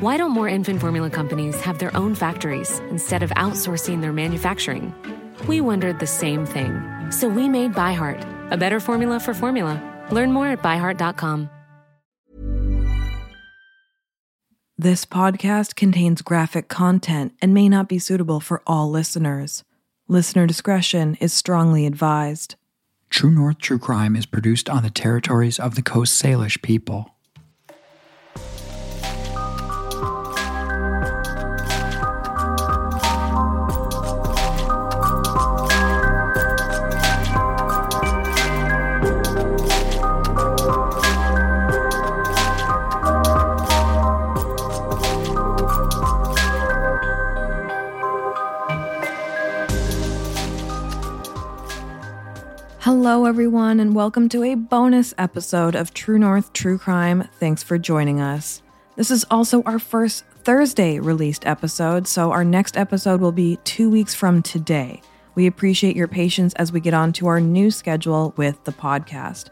Why don't more infant formula companies have their own factories instead of outsourcing their manufacturing? We wondered the same thing. So we made ByHeart, a better formula for formula. Learn more at byheart.com. This podcast contains graphic content and may not be suitable for all listeners. Listener discretion is strongly advised. True North True Crime is produced on the territories of the Coast Salish people. Hello, everyone, and welcome to a bonus episode of True North True Crime. Thanks for joining us. This is also our first Thursday released episode, so our next episode will be two weeks from today. We appreciate your patience as we get on to our new schedule with the podcast.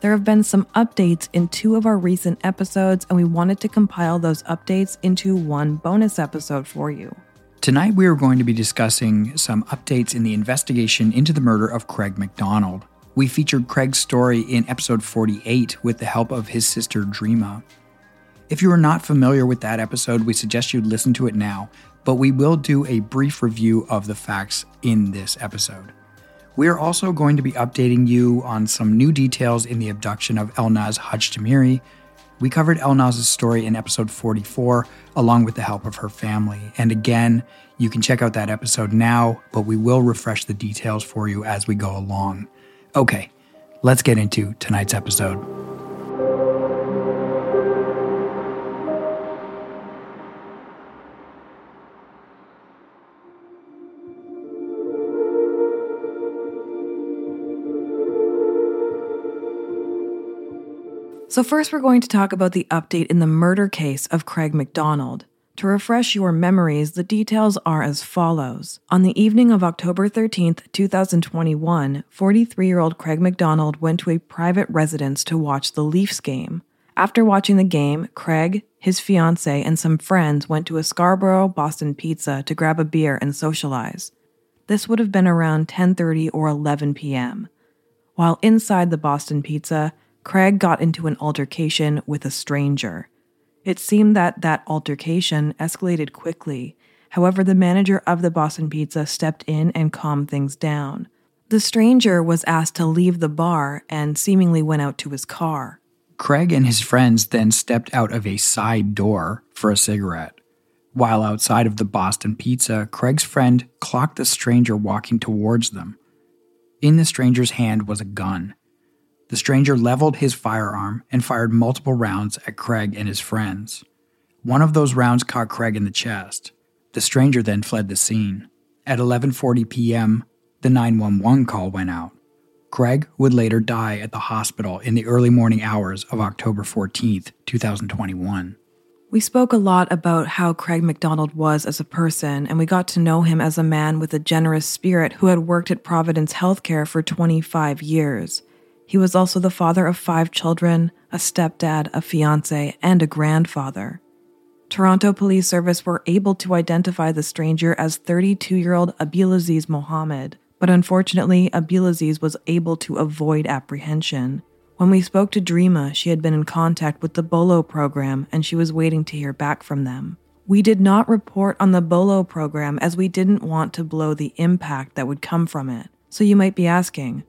There have been some updates in two of our recent episodes, and we wanted to compile those updates into one bonus episode for you. Tonight, we are going to be discussing some updates in the investigation into the murder of Craig MacDonald. We featured Craig's story in episode 48 with the help of his sister Dreama. If you are not familiar with that episode, we suggest you listen to it now, but we will do a brief review of the facts in this episode. We are also going to be updating you on some new details in the abduction of Elnaz Hajtamiri, we covered Elnaz's story in episode 44, along with the help of her family. And again, you can check out that episode now, but we will refresh the details for you as we go along. Okay, let's get into tonight's episode. So, first, we're going to talk about the update in the murder case of Craig MacDonald. To refresh your memories, the details are as follows. On the evening of October 13th, 2021, 43 year old Craig MacDonald went to a private residence to watch the Leafs game. After watching the game, Craig, his fiancee, and some friends went to a Scarborough Boston Pizza to grab a beer and socialize. This would have been around 10:30 or 11 p.m. While inside the Boston Pizza, Craig got into an altercation with a stranger. It seemed that that altercation escalated quickly. However, the manager of the Boston Pizza stepped in and calmed things down. The stranger was asked to leave the bar and seemingly went out to his car. Craig and his friends then stepped out of a side door for a cigarette. While outside of the Boston Pizza, Craig's friend clocked the stranger walking towards them. In the stranger's hand was a gun. The stranger leveled his firearm and fired multiple rounds at Craig and his friends. One of those rounds caught Craig in the chest. The stranger then fled the scene. At 11:40 p.m., the 911 call went out. Craig would later die at the hospital in the early morning hours of October 14, 2021. We spoke a lot about how Craig MacDonald was as a person, and we got to know him as a man with a generous spirit who had worked at Providence Healthcare for 25 years. He was also the father of five children, a stepdad, a fiance, and a grandfather. Toronto Police Service were able to identify the stranger as 32 year old Abdulaziz Mohammed, but unfortunately, Abdulaziz was able to avoid apprehension. When we spoke to Dreama, she had been in contact with the Bolo program and she was waiting to hear back from them. We did not report on the Bolo program as we didn't want to blow the impact that would come from it. So you might be asking,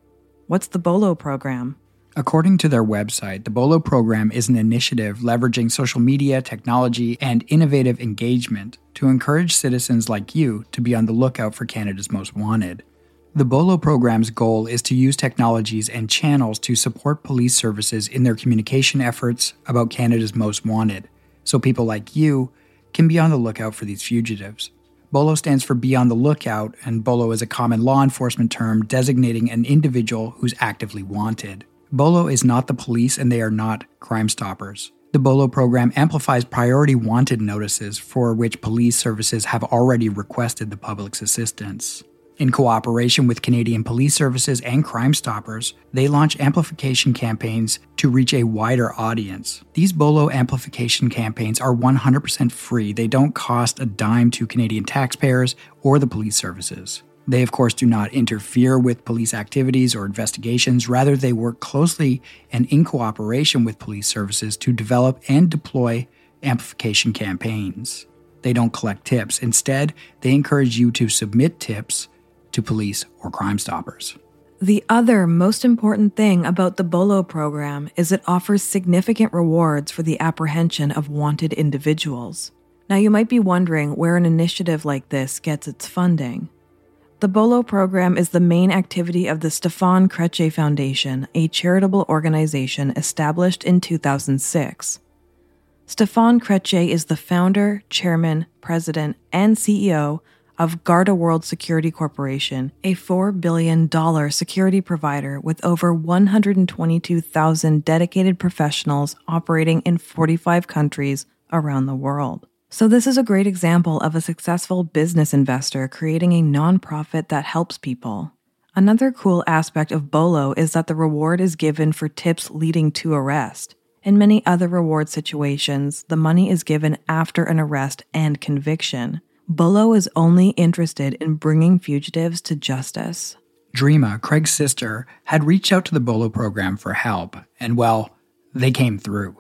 What's the BOLO program? According to their website, the BOLO program is an initiative leveraging social media, technology, and innovative engagement to encourage citizens like you to be on the lookout for Canada's most wanted. The BOLO program's goal is to use technologies and channels to support police services in their communication efforts about Canada's most wanted, so people like you can be on the lookout for these fugitives. BOLO stands for Be on the Lookout, and BOLO is a common law enforcement term designating an individual who's actively wanted. BOLO is not the police and they are not Crime Stoppers. The BOLO program amplifies priority wanted notices for which police services have already requested the public's assistance. In cooperation with Canadian Police Services and Crime Stoppers, they launch amplification campaigns to reach a wider audience. These BOLO amplification campaigns are 100% free. They don't cost a dime to Canadian taxpayers or the police services. They, of course, do not interfere with police activities or investigations. Rather, they work closely and in cooperation with police services to develop and deploy amplification campaigns. They don't collect tips. Instead, they encourage you to submit tips to police or Crime Stoppers. The other most important thing about the BOLO program is it offers significant rewards for the apprehension of wanted individuals. Now, you might be wondering where an initiative like this gets its funding. The BOLO program is the main activity of the Stephan Crétier Foundation, a charitable organization established in 2006. Stephan Crétier is the founder, chairman, president, and CEO of Garda World Security Corporation, a $4 billion security provider with over 122,000 dedicated professionals operating in 45 countries around the world. So, this is a great example of a successful business investor creating a nonprofit that helps people. Another cool aspect of BOLO is that the reward is given for tips leading to arrest. In many other reward situations, the money is given after an arrest and conviction. BOLO is only interested in bringing fugitives to justice. Dreama, Craig's sister, had reached out to the BOLO program for help, and well, they came through.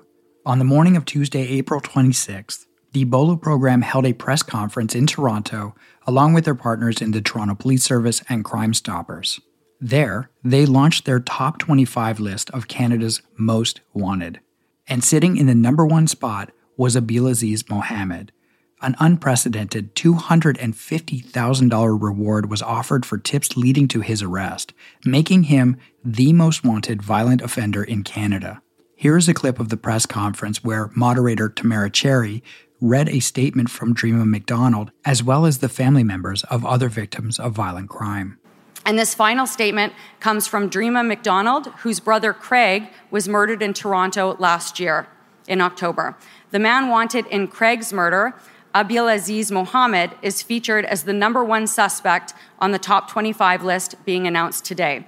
On the morning of Tuesday, April 26th, the BOLO program held a press conference in Toronto along with their partners in the Toronto Police Service and Crime Stoppers. There, they launched their top 25 list of Canada's most wanted. And sitting in the number one spot was Abdelaziz Mohammed. An unprecedented $250,000 reward was offered for tips leading to his arrest, making him the most wanted violent offender in Canada. Here is a clip of the press conference where moderator Tamara Cherry read a statement from Dreama McDonald, as well as the family members of other victims of violent crime. And this final statement comes from Dreama McDonald, whose brother Craig was murdered in Toronto last year in October. The man wanted in Craig's murder, Abdelaziz Mohammed, is featured as the number one suspect on the top 25 list being announced today.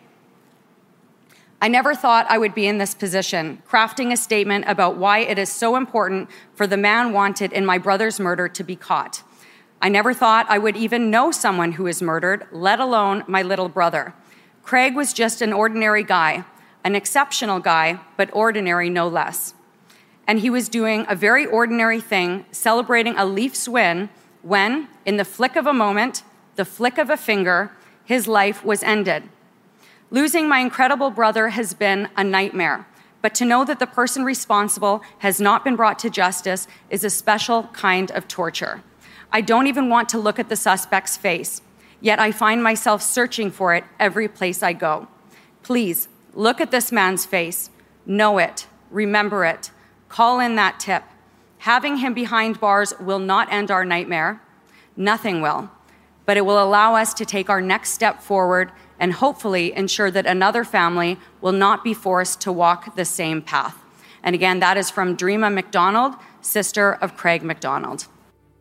I never thought I would be in this position, crafting a statement about why it is so important for the man wanted in my brother's murder to be caught. I never thought I would even know someone who is murdered, let alone my little brother. Craig was just an ordinary guy, an exceptional guy, but ordinary no less. And he was doing a very ordinary thing, celebrating a Leafs win, when, in the flick of a moment, the flick of a finger, his life was ended. Losing my incredible brother has been a nightmare, but to know that the person responsible has not been brought to justice is a special kind of torture. I don't even want to look at the suspect's face, yet I find myself searching for it every place I go. Please, look at this man's face, know it, remember it, call in that tip. Having him behind bars will not end our nightmare. Nothing will. But it will allow us to take our next step forward and hopefully ensure that another family will not be forced to walk the same path. And again, that is from Dreama McDonald, sister of Craig MacDonald.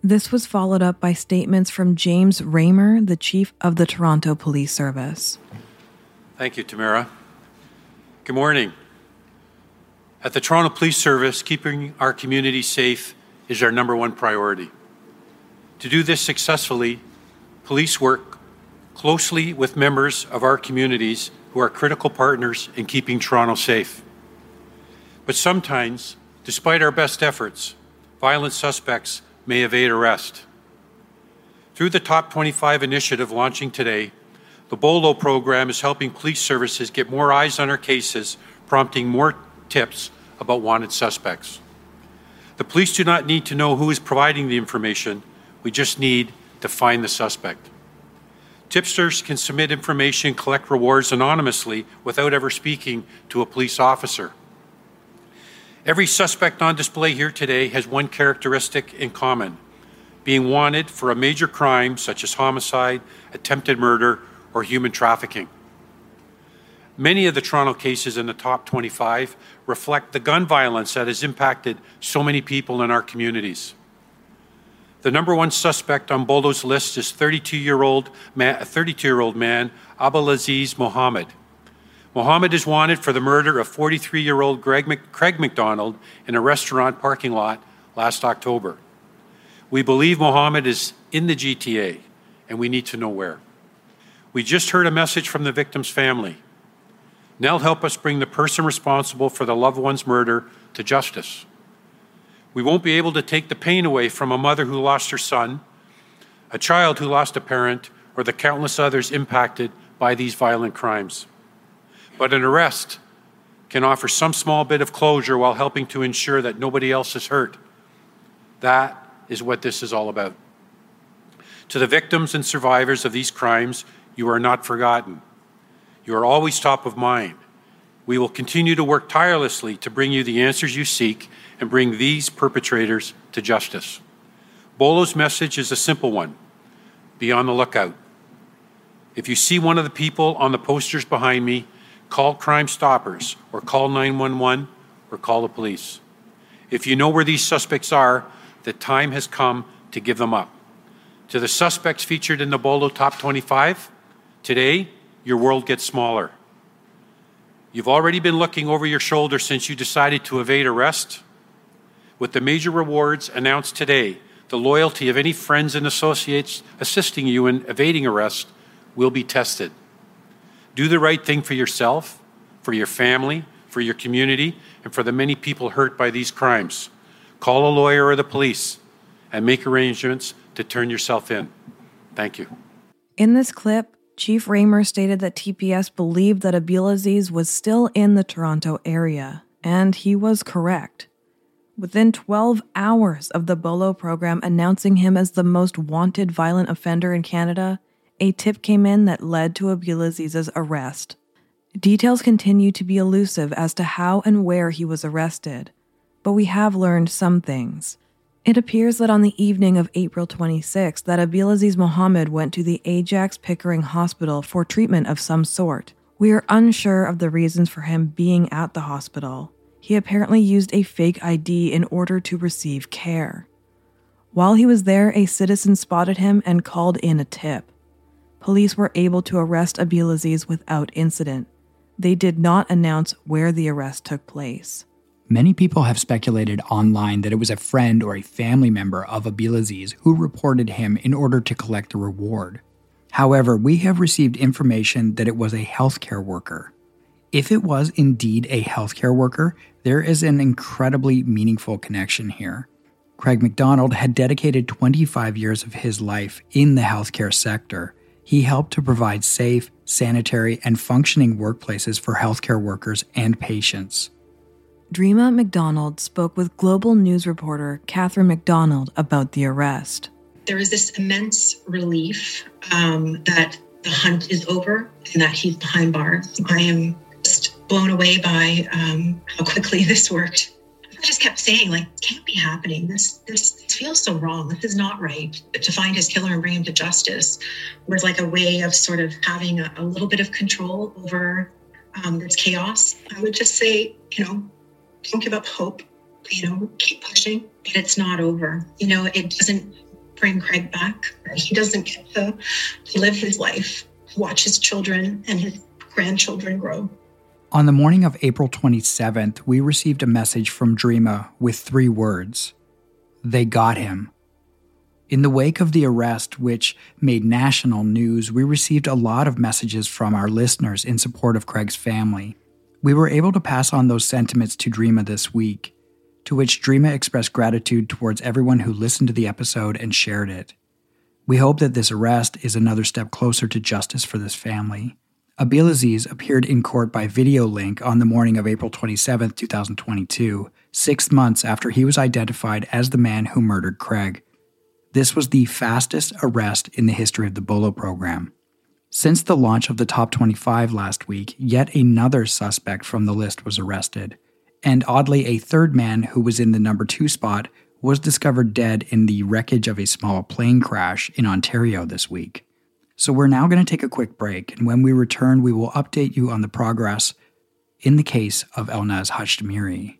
This was followed up by statements from James Ramer, the chief of the Toronto Police Service. Thank you, Tamara. Good morning. At the Toronto Police Service, keeping our community safe is our number one priority. To do this successfully, police work closely with members of our communities who are critical partners in keeping Toronto safe. But sometimes, despite our best efforts, violent suspects may evade arrest. Through the Top 25 initiative launching today, the BOLO program is helping police services get more eyes on our cases, prompting more tips about wanted suspects. The police do not need to know who is providing the information, we just need to find the suspect. Tipsters can submit information, collect rewards anonymously without ever speaking to a police officer. Every suspect on display here today has one characteristic in common being wanted for a major crime such as homicide, attempted murder, or human trafficking. Many of the Toronto cases in the top 25 reflect the gun violence that has impacted so many people in our communities. The number one suspect on Bolo's list is 32-year-old man, a 32-year-old man, Abdulaziz Mohammed. Mohammed is wanted for the murder of 43-year-old Craig MacDonald in a restaurant parking lot last October. We believe Mohammed is in the GTA, and we need to know where. We just heard a message from the victim's family. Nell help us bring the person responsible for the loved one's murder to justice. We won't be able to take the pain away from a mother who lost her son, a child who lost a parent, or the countless others impacted by these violent crimes. But an arrest can offer some small bit of closure while helping to ensure that nobody else is hurt. That is what this is all about. To the victims and survivors of these crimes, you are not forgotten. You are always top of mind. We will continue to work tirelessly to bring you the answers you seek and bring these perpetrators to justice. Bolo's message is a simple one be on the lookout. If you see one of the people on the posters behind me, call Crime Stoppers or call 911 or call the police. If you know where these suspects are, the time has come to give them up. To the suspects featured in the Bolo Top 25, today your world gets smaller. You've already been looking over your shoulder since you decided to evade arrest. With the major rewards announced today, the loyalty of any friends and associates assisting you in evading arrest will be tested. Do the right thing for yourself, for your family, for your community, and for the many people hurt by these crimes. Call a lawyer or the police and make arrangements to turn yourself in. Thank you. In this clip, Chief Ramer stated that TPS believed that Abdulaziz was still in the Toronto area, and he was correct. Within 12 hours of the Bolo program announcing him as the most wanted violent offender in Canada, a tip came in that led to Abdulaziz's arrest. Details continue to be elusive as to how and where he was arrested, but we have learned some things. It appears that on the evening of April 26 that Abdulaziz Mohammed went to the Ajax Pickering Hospital for treatment of some sort. We are unsure of the reasons for him being at the hospital. He apparently used a fake ID in order to receive care. While he was there, a citizen spotted him and called in a tip. Police were able to arrest Abdulaziz without incident. They did not announce where the arrest took place. Many people have speculated online that it was a friend or a family member of Abdulaziz who reported him in order to collect the reward. However, we have received information that it was a healthcare worker. If it was indeed a healthcare worker, there is an incredibly meaningful connection here. Craig MacDonald had dedicated 25 years of his life in the healthcare sector. He helped to provide safe, sanitary, and functioning workplaces for healthcare workers and patients. Dreama McDonald spoke with global news reporter Catherine McDonald about the arrest. There is this immense relief um, that the hunt is over and that he's behind bars. I am just blown away by um, how quickly this worked. I just kept saying, like, can't be happening. This, this, this feels so wrong. This is not right. But to find his killer and bring him to justice was like a way of sort of having a, a little bit of control over um, this chaos. I would just say, you know, don't give up hope. You know, keep pushing. And it's not over. You know, it doesn't bring Craig back. He doesn't get to, to live his life, watch his children and his grandchildren grow. On the morning of April 27th, we received a message from Dreama with three words They got him. In the wake of the arrest, which made national news, we received a lot of messages from our listeners in support of Craig's family. We were able to pass on those sentiments to Dreama this week, to which Dreama expressed gratitude towards everyone who listened to the episode and shared it. We hope that this arrest is another step closer to justice for this family. Abdelaziz appeared in court by video link on the morning of April 27, 2022, six months after he was identified as the man who murdered Craig. This was the fastest arrest in the history of the Bolo program. Since the launch of the top 25 last week, yet another suspect from the list was arrested. And oddly, a third man who was in the number two spot was discovered dead in the wreckage of a small plane crash in Ontario this week. So we're now going to take a quick break, and when we return, we will update you on the progress in the case of Elnaz Hajtamiri.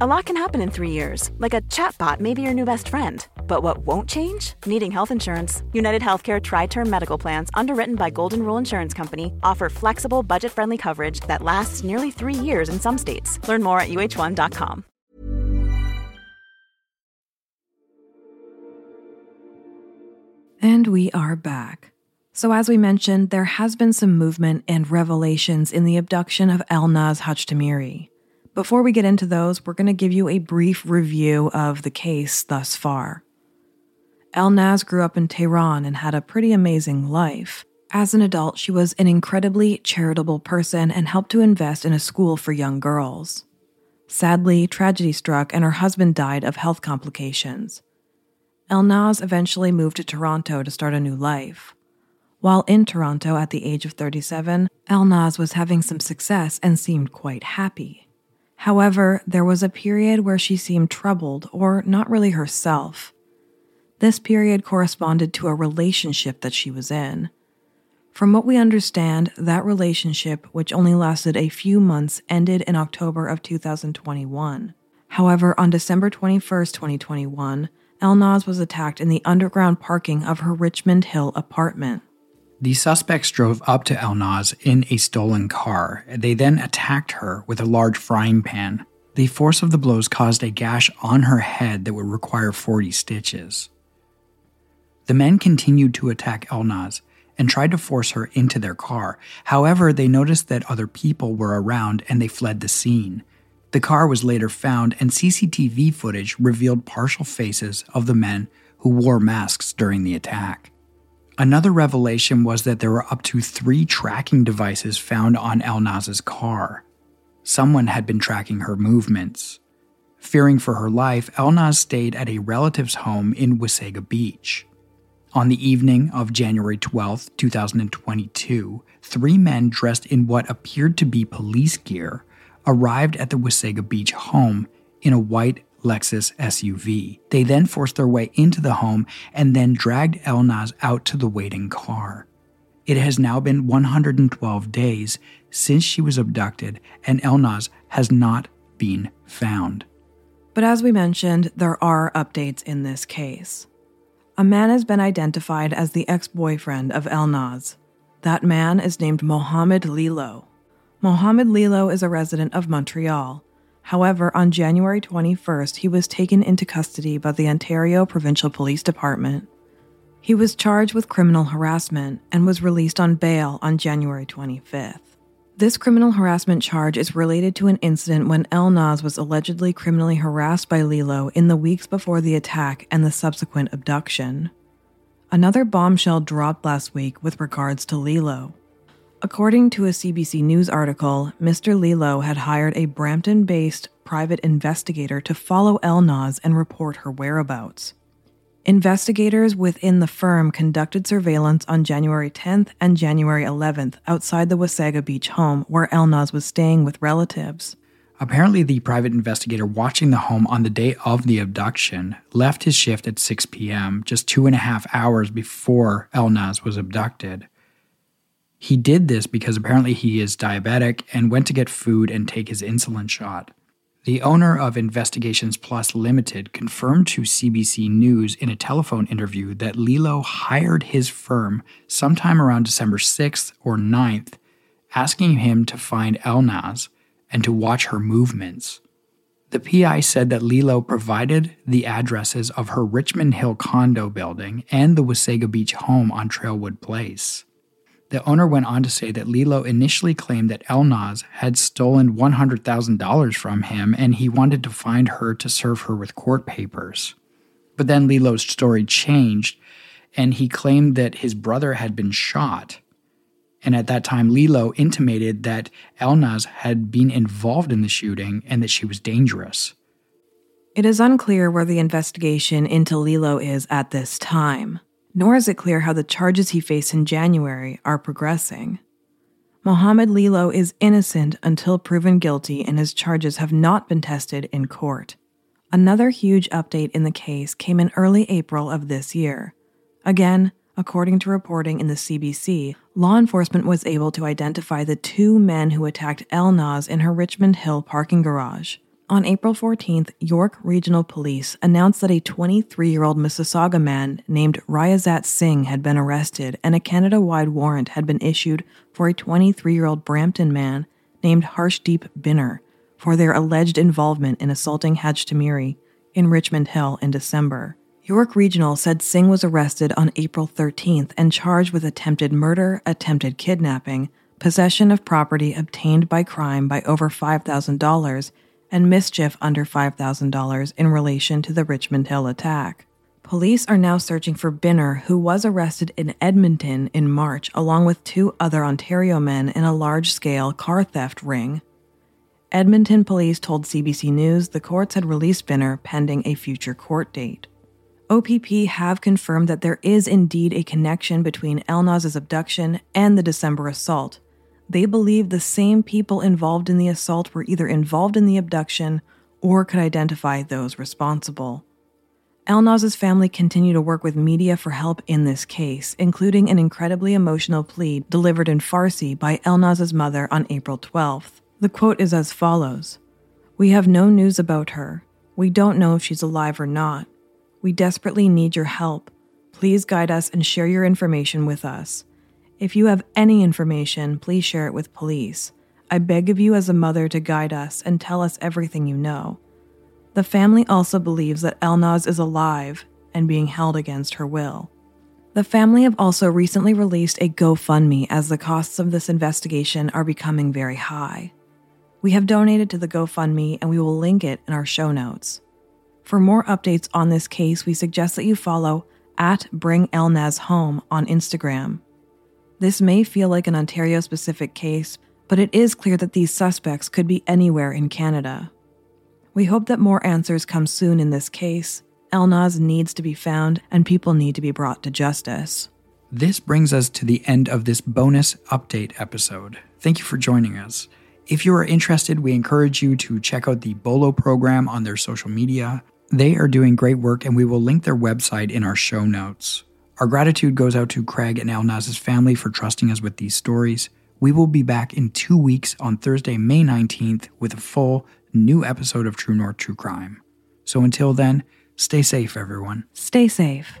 A lot can happen in three years, like a chatbot may be your new best friend. But what won't change? Needing health insurance. United Healthcare Tri Term Medical Plans, underwritten by Golden Rule Insurance Company, offer flexible, budget friendly coverage that lasts nearly three years in some states. Learn more at uh1.com. And we are back. So, as we mentioned, there has been some movement and revelations in the abduction of Elnaz Hajtamiri. Before we get into those, we're going to give you a brief review of the case thus far. Elnaz grew up in Tehran and had a pretty amazing life. As an adult, she was an incredibly charitable person and helped to invest in a school for young girls. Sadly, tragedy struck and her husband died of health complications. Elnaz eventually moved to Toronto to start a new life. While in Toronto at the age of 37, Elnaz was having some success and seemed quite happy. However, there was a period where she seemed troubled or not really herself. This period corresponded to a relationship that she was in. From what we understand, that relationship, which only lasted a few months, ended in October of 2021. However, on December 21, 2021, Elnaz was attacked in the underground parking of her Richmond Hill apartment. The suspects drove up to Elnaz in a stolen car. They then attacked her with a large frying pan. The force of the blows caused a gash on her head that would require 40 stitches. The men continued to attack Elnaz and tried to force her into their car. However, they noticed that other people were around and they fled the scene. The car was later found, and CCTV footage revealed partial faces of the men who wore masks during the attack. Another revelation was that there were up to three tracking devices found on Elnaz's car. Someone had been tracking her movements. Fearing for her life, El Elnaz stayed at a relative's home in Wasaga Beach. On the evening of January 12, 2022, three men dressed in what appeared to be police gear arrived at the Wasaga Beach home in a white Lexus SUV. They then forced their way into the home and then dragged Elnaz out to the waiting car. It has now been 112 days since she was abducted, and Elnaz has not been found. But as we mentioned, there are updates in this case. A man has been identified as the ex boyfriend of Elnaz. That man is named Mohamed Lilo. Mohamed Lilo is a resident of Montreal. However, on January 21st, he was taken into custody by the Ontario Provincial Police Department. He was charged with criminal harassment and was released on bail on January 25th. This criminal harassment charge is related to an incident when El Elnaz was allegedly criminally harassed by Lilo in the weeks before the attack and the subsequent abduction. Another bombshell dropped last week with regards to Lilo. According to a CBC News article, Mr. Lilo had hired a Brampton based private investigator to follow Elnaz and report her whereabouts. Investigators within the firm conducted surveillance on January 10th and January 11th outside the Wasaga Beach home where Elnaz was staying with relatives. Apparently, the private investigator watching the home on the day of the abduction left his shift at 6 p.m., just two and a half hours before Elnaz was abducted. He did this because apparently he is diabetic and went to get food and take his insulin shot. The owner of Investigations Plus Limited confirmed to CBC News in a telephone interview that Lilo hired his firm sometime around December 6th or 9th, asking him to find Elnaz and to watch her movements. The PI said that Lilo provided the addresses of her Richmond Hill condo building and the Wasaga Beach home on Trailwood Place. The owner went on to say that Lilo initially claimed that Elnaz had stolen $100,000 from him and he wanted to find her to serve her with court papers. But then Lilo's story changed and he claimed that his brother had been shot. And at that time, Lilo intimated that Elnaz had been involved in the shooting and that she was dangerous. It is unclear where the investigation into Lilo is at this time nor is it clear how the charges he faced in January are progressing. Mohammed Lilo is innocent until proven guilty, and his charges have not been tested in court. Another huge update in the case came in early April of this year. Again, according to reporting in the CBC, law enforcement was able to identify the two men who attacked Elnaz in her Richmond Hill parking garage. On April 14th, York Regional Police announced that a 23 year old Mississauga man named Ryazat Singh had been arrested and a Canada wide warrant had been issued for a 23 year old Brampton man named Harshdeep Binner for their alleged involvement in assaulting Hajtamiri in Richmond Hill in December. York Regional said Singh was arrested on April 13th and charged with attempted murder, attempted kidnapping, possession of property obtained by crime by over $5,000 and mischief under $5,000 in relation to the Richmond Hill attack. Police are now searching for Binner, who was arrested in Edmonton in March, along with two other Ontario men in a large scale car theft ring. Edmonton police told CBC News the courts had released Binner pending a future court date. OPP have confirmed that there is indeed a connection between Elnaz's abduction and the December assault, they believe the same people involved in the assault were either involved in the abduction or could identify those responsible. Elnaz's family continue to work with media for help in this case, including an incredibly emotional plea delivered in Farsi by Elnaz's mother on April 12th. The quote is as follows We have no news about her. We don't know if she's alive or not. We desperately need your help. Please guide us and share your information with us. If you have any information, please share it with police. I beg of you as a mother to guide us and tell us everything you know. The family also believes that Elnaz is alive and being held against her will. The family have also recently released a GoFundMe as the costs of this investigation are becoming very high. We have donated to the GoFundMe and we will link it in our show notes. For more updates on this case, we suggest that you follow at Bring Elnaz Home on Instagram this may feel like an Ontario specific case, but it is clear that these suspects could be anywhere in Canada. We hope that more answers come soon in this case. Elnaz needs to be found, and people need to be brought to justice. This brings us to the end of this bonus update episode. Thank you for joining us. If you are interested, we encourage you to check out the Bolo program on their social media. They are doing great work, and we will link their website in our show notes. Our gratitude goes out to Craig and Elnaz's family for trusting us with these stories. We will be back in two weeks on Thursday, May 19th, with a full new episode of True North True Crime. So until then, stay safe, everyone. Stay safe.